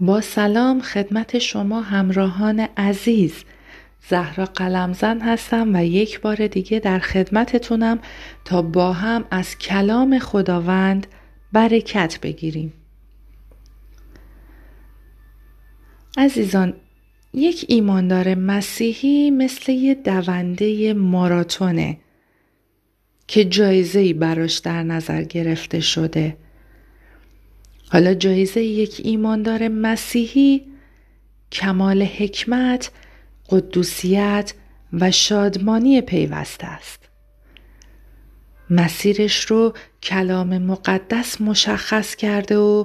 با سلام خدمت شما همراهان عزیز. زهرا قلمزن هستم و یک بار دیگه در خدمتتونم تا با هم از کلام خداوند برکت بگیریم. عزیزان یک ایماندار مسیحی مثل یه دونده ماراتونه که جایزه‌ای براش در نظر گرفته شده. حالا جایزه یک ایماندار مسیحی کمال حکمت، قدوسیت و شادمانی پیوسته است. مسیرش رو کلام مقدس مشخص کرده و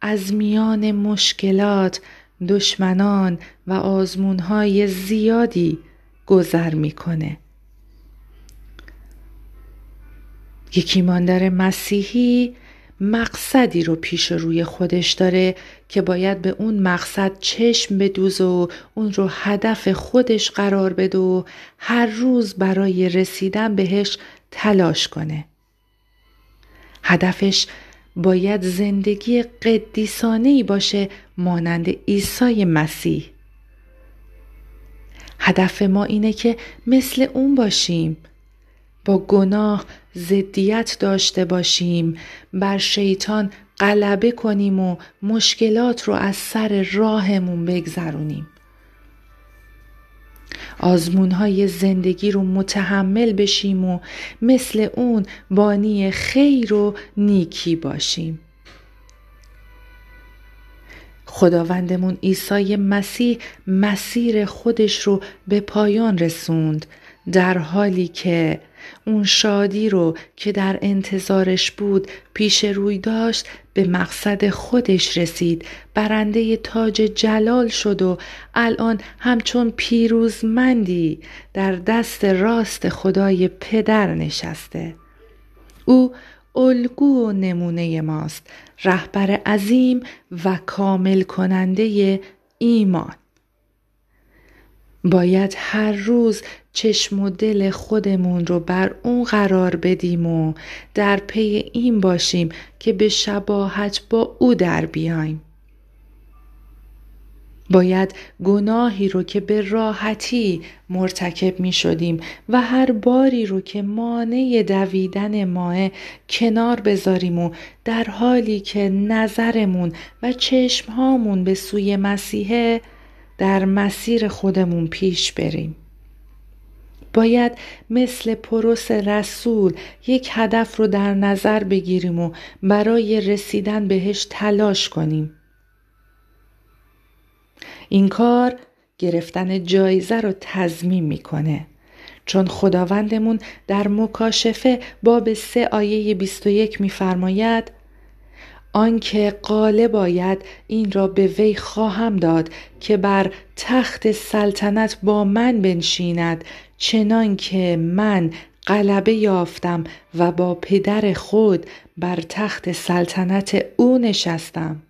از میان مشکلات، دشمنان و آزمونهای زیادی گذر می‌کنه. یک ایماندار مسیحی مقصدی رو پیش روی خودش داره که باید به اون مقصد چشم بدوز و اون رو هدف خودش قرار بده و هر روز برای رسیدن بهش تلاش کنه. هدفش باید زندگی قدیسانه باشه مانند عیسی مسیح. هدف ما اینه که مثل اون باشیم با گناه ضدیت داشته باشیم. بر شیطان غلبه کنیم و مشکلات رو از سر راهمون بگذرونیم. آزمون های زندگی رو متحمل بشیم و مثل اون بانی خیر و نیکی باشیم. خداوندمون عیسی مسیح مسیر خودش رو به پایان رسوند در حالی که اون شادی رو که در انتظارش بود پیش روی داشت به مقصد خودش رسید. برنده تاج جلال شد و الان همچون پیروزمندی در دست راست خدای پدر نشسته. او الگو و نمونه ماست رهبر عظیم و کامل کننده ایمان. باید هر روز چشم و دل خودمون رو بر اون قرار بدیم و در پی این باشیم که به شباهت با او در بیایم. باید گناهی رو که به راحتی مرتکب می شدیم و هر باری رو که مانع دویدن ماه کنار بذاریم و در حالی که نظرمون و چشمهامون به سوی مسیحه در مسیر خودمون پیش بریم. باید مثل پروس رسول یک هدف رو در نظر بگیریم و برای رسیدن بهش تلاش کنیم. این کار گرفتن جایزه رو تضمین می‌کنه. چون خداوندمون در مکاشفه باب سه آیه 21 میفرماید آنکه قاله باید این را به وی خواهم داد که بر تخت سلطنت با من بنشیند چنان که من غلبه یافتم و با پدر خود بر تخت سلطنت او نشستم.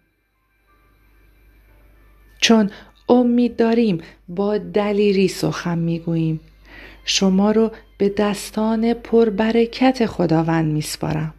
چون امید داریم با دلیری سخن می‌گوییم. شما رو به دستان پربرکت خداوند میسپارم.